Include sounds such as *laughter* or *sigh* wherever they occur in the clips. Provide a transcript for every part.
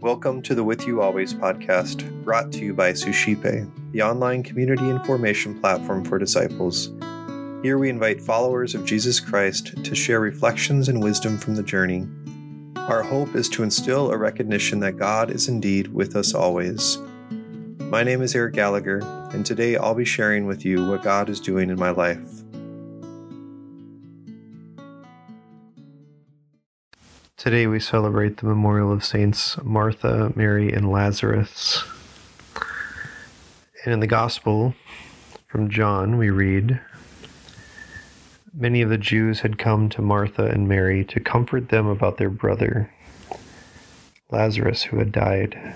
Welcome to the With You Always podcast, brought to you by Suscipe, the online community and formation platform for disciples. Here we invite followers of Jesus Christ to share reflections and wisdom from the journey. Our hope is to instill a recognition that God is indeed with us always. My name is Eric Gallagher, and today I'll be sharing with you what God is doing in my life. Today we celebrate the memorial of Saints Martha, Mary, and Lazarus. And in the Gospel from John, we read Many of the Jews had come to Martha and Mary to comfort them about their brother, Lazarus, who had died.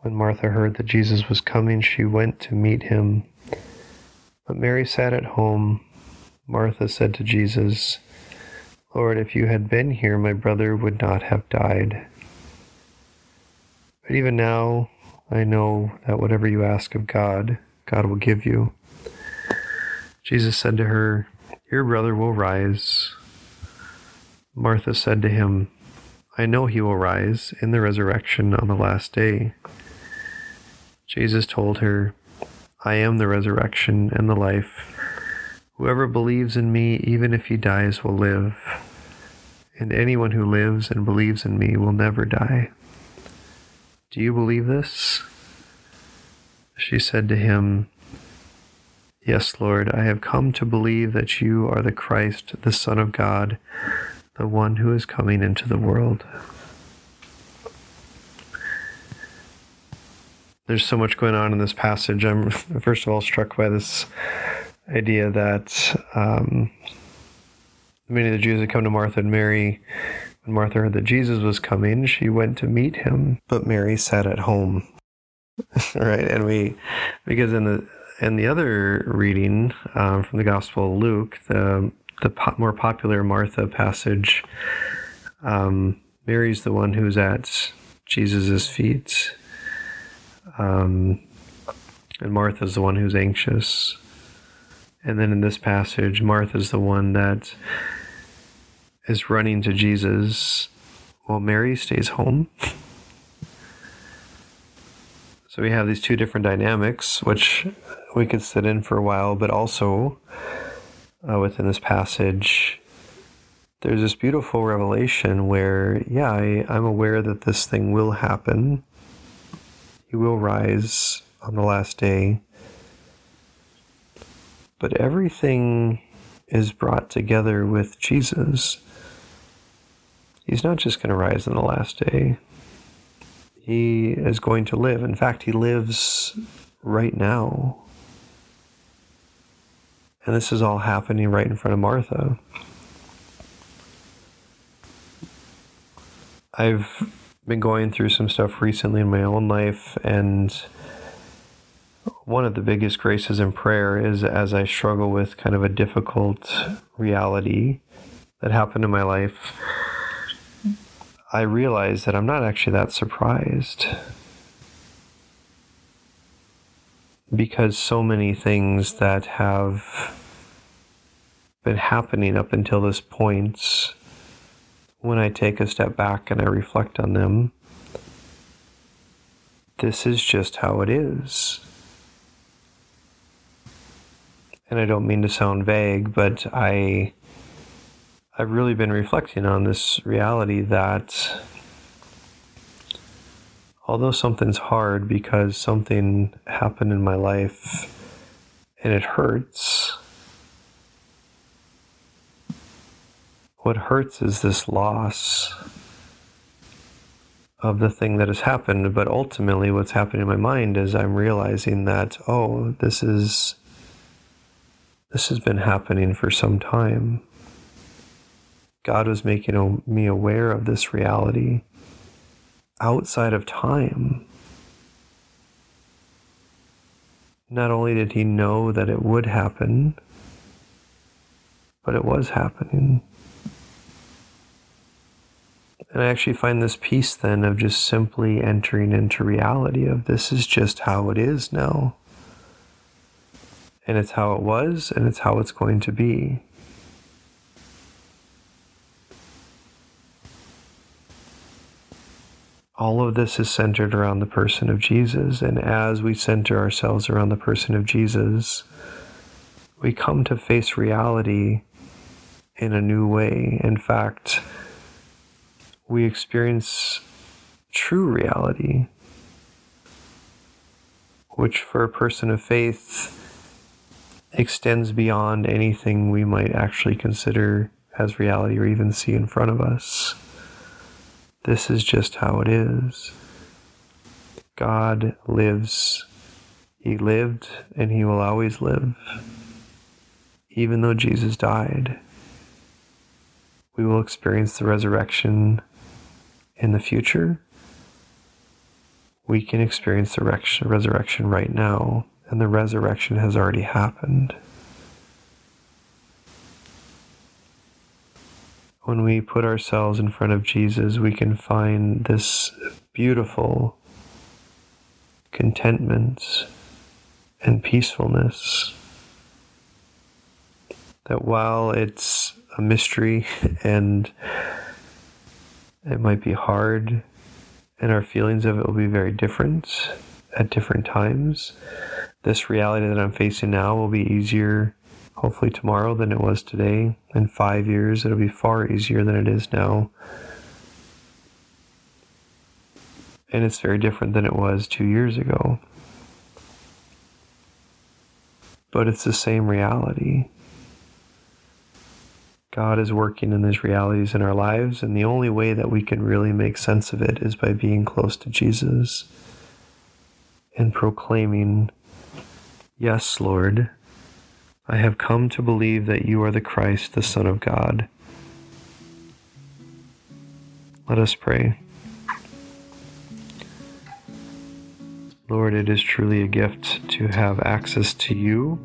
When Martha heard that Jesus was coming, she went to meet him. But Mary sat at home. Martha said to Jesus, Lord, if you had been here, my brother would not have died. But even now, I know that whatever you ask of God, God will give you. Jesus said to her, Your brother will rise. Martha said to him, I know he will rise in the resurrection on the last day. Jesus told her, I am the resurrection and the life. Whoever believes in me, even if he dies, will live. And anyone who lives and believes in me will never die. Do you believe this? She said to him, Yes, Lord, I have come to believe that you are the Christ, the Son of God, the one who is coming into the world. There's so much going on in this passage. I'm, first of all, struck by this idea that um, many of the Jews had come to Martha and Mary. When Martha heard that Jesus was coming, she went to meet him, but Mary sat at home. *laughs* right, and we, because in the in the other reading um, from the Gospel of Luke, the the po- more popular Martha passage, um, Mary's the one who's at Jesus' feet, um, and Martha's the one who's anxious. And then in this passage, Martha's the one that is running to Jesus while Mary stays home. So we have these two different dynamics, which we could sit in for a while, but also uh, within this passage, there's this beautiful revelation where, yeah, I, I'm aware that this thing will happen. He will rise on the last day. But everything is brought together with Jesus. He's not just going to rise on the last day. He is going to live. In fact, he lives right now. And this is all happening right in front of Martha. I've been going through some stuff recently in my own life, and one of the biggest graces in prayer is as I struggle with kind of a difficult reality that happened in my life, I realize that I'm not actually that surprised. Because so many things that have been happening up until this point, when I take a step back and I reflect on them, this is just how it is and I don't mean to sound vague, but I I've really been reflecting on this reality that although something's hard because something happened in my life and it hurts, what hurts is this loss of the thing that has happened. But ultimately, what's happening in my mind is I'm realizing that, oh, this is this has been happening for some time. God was making me aware of this reality outside of time. Not only did he know that it would happen, but it was happening. And I actually find this peace then of just simply entering into reality of this is just how it is now and it's how it was, and it's how it's going to be. all of this is centered around the person of Jesus. And as we center ourselves around the person of Jesus, we come to face reality in a new way. In fact, we experience true reality, which for a person of faith extends beyond anything we might actually consider as reality or even see in front of us. This is just how it is. God lives. He lived and he will always live. Even though Jesus died, we will experience the resurrection in the future. We can experience the resurrection right now, and the resurrection has already happened. when we put ourselves in front of Jesus, we can find this beautiful contentment and peacefulness. That while it's a mystery *laughs* and it might be hard, and our feelings of it will be very different at different times, this reality that I'm facing now will be easier hopefully tomorrow than it was today. In five years, it'll be far easier than it is now. And it's very different than it was two years ago. But it's the same reality. God is working in these realities in our lives, and the only way that we can really make sense of it is by being close to Jesus and proclaiming, Yes, Lord. I have come to believe that you are the Christ, the Son of God. Let us pray. Lord, it is truly a gift to have access to you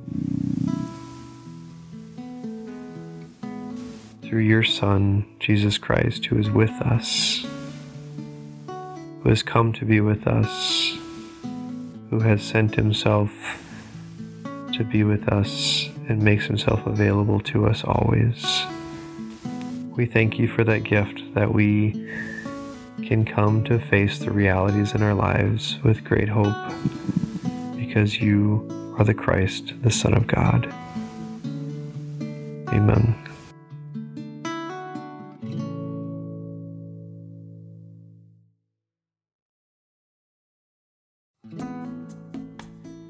through your Son, Jesus Christ, who is with us, who has come to be with us, who has sent himself to be with us and makes himself available to us always. We thank you for that gift that we can come to face the realities in our lives with great hope because you are the Christ, the Son of God. Amen.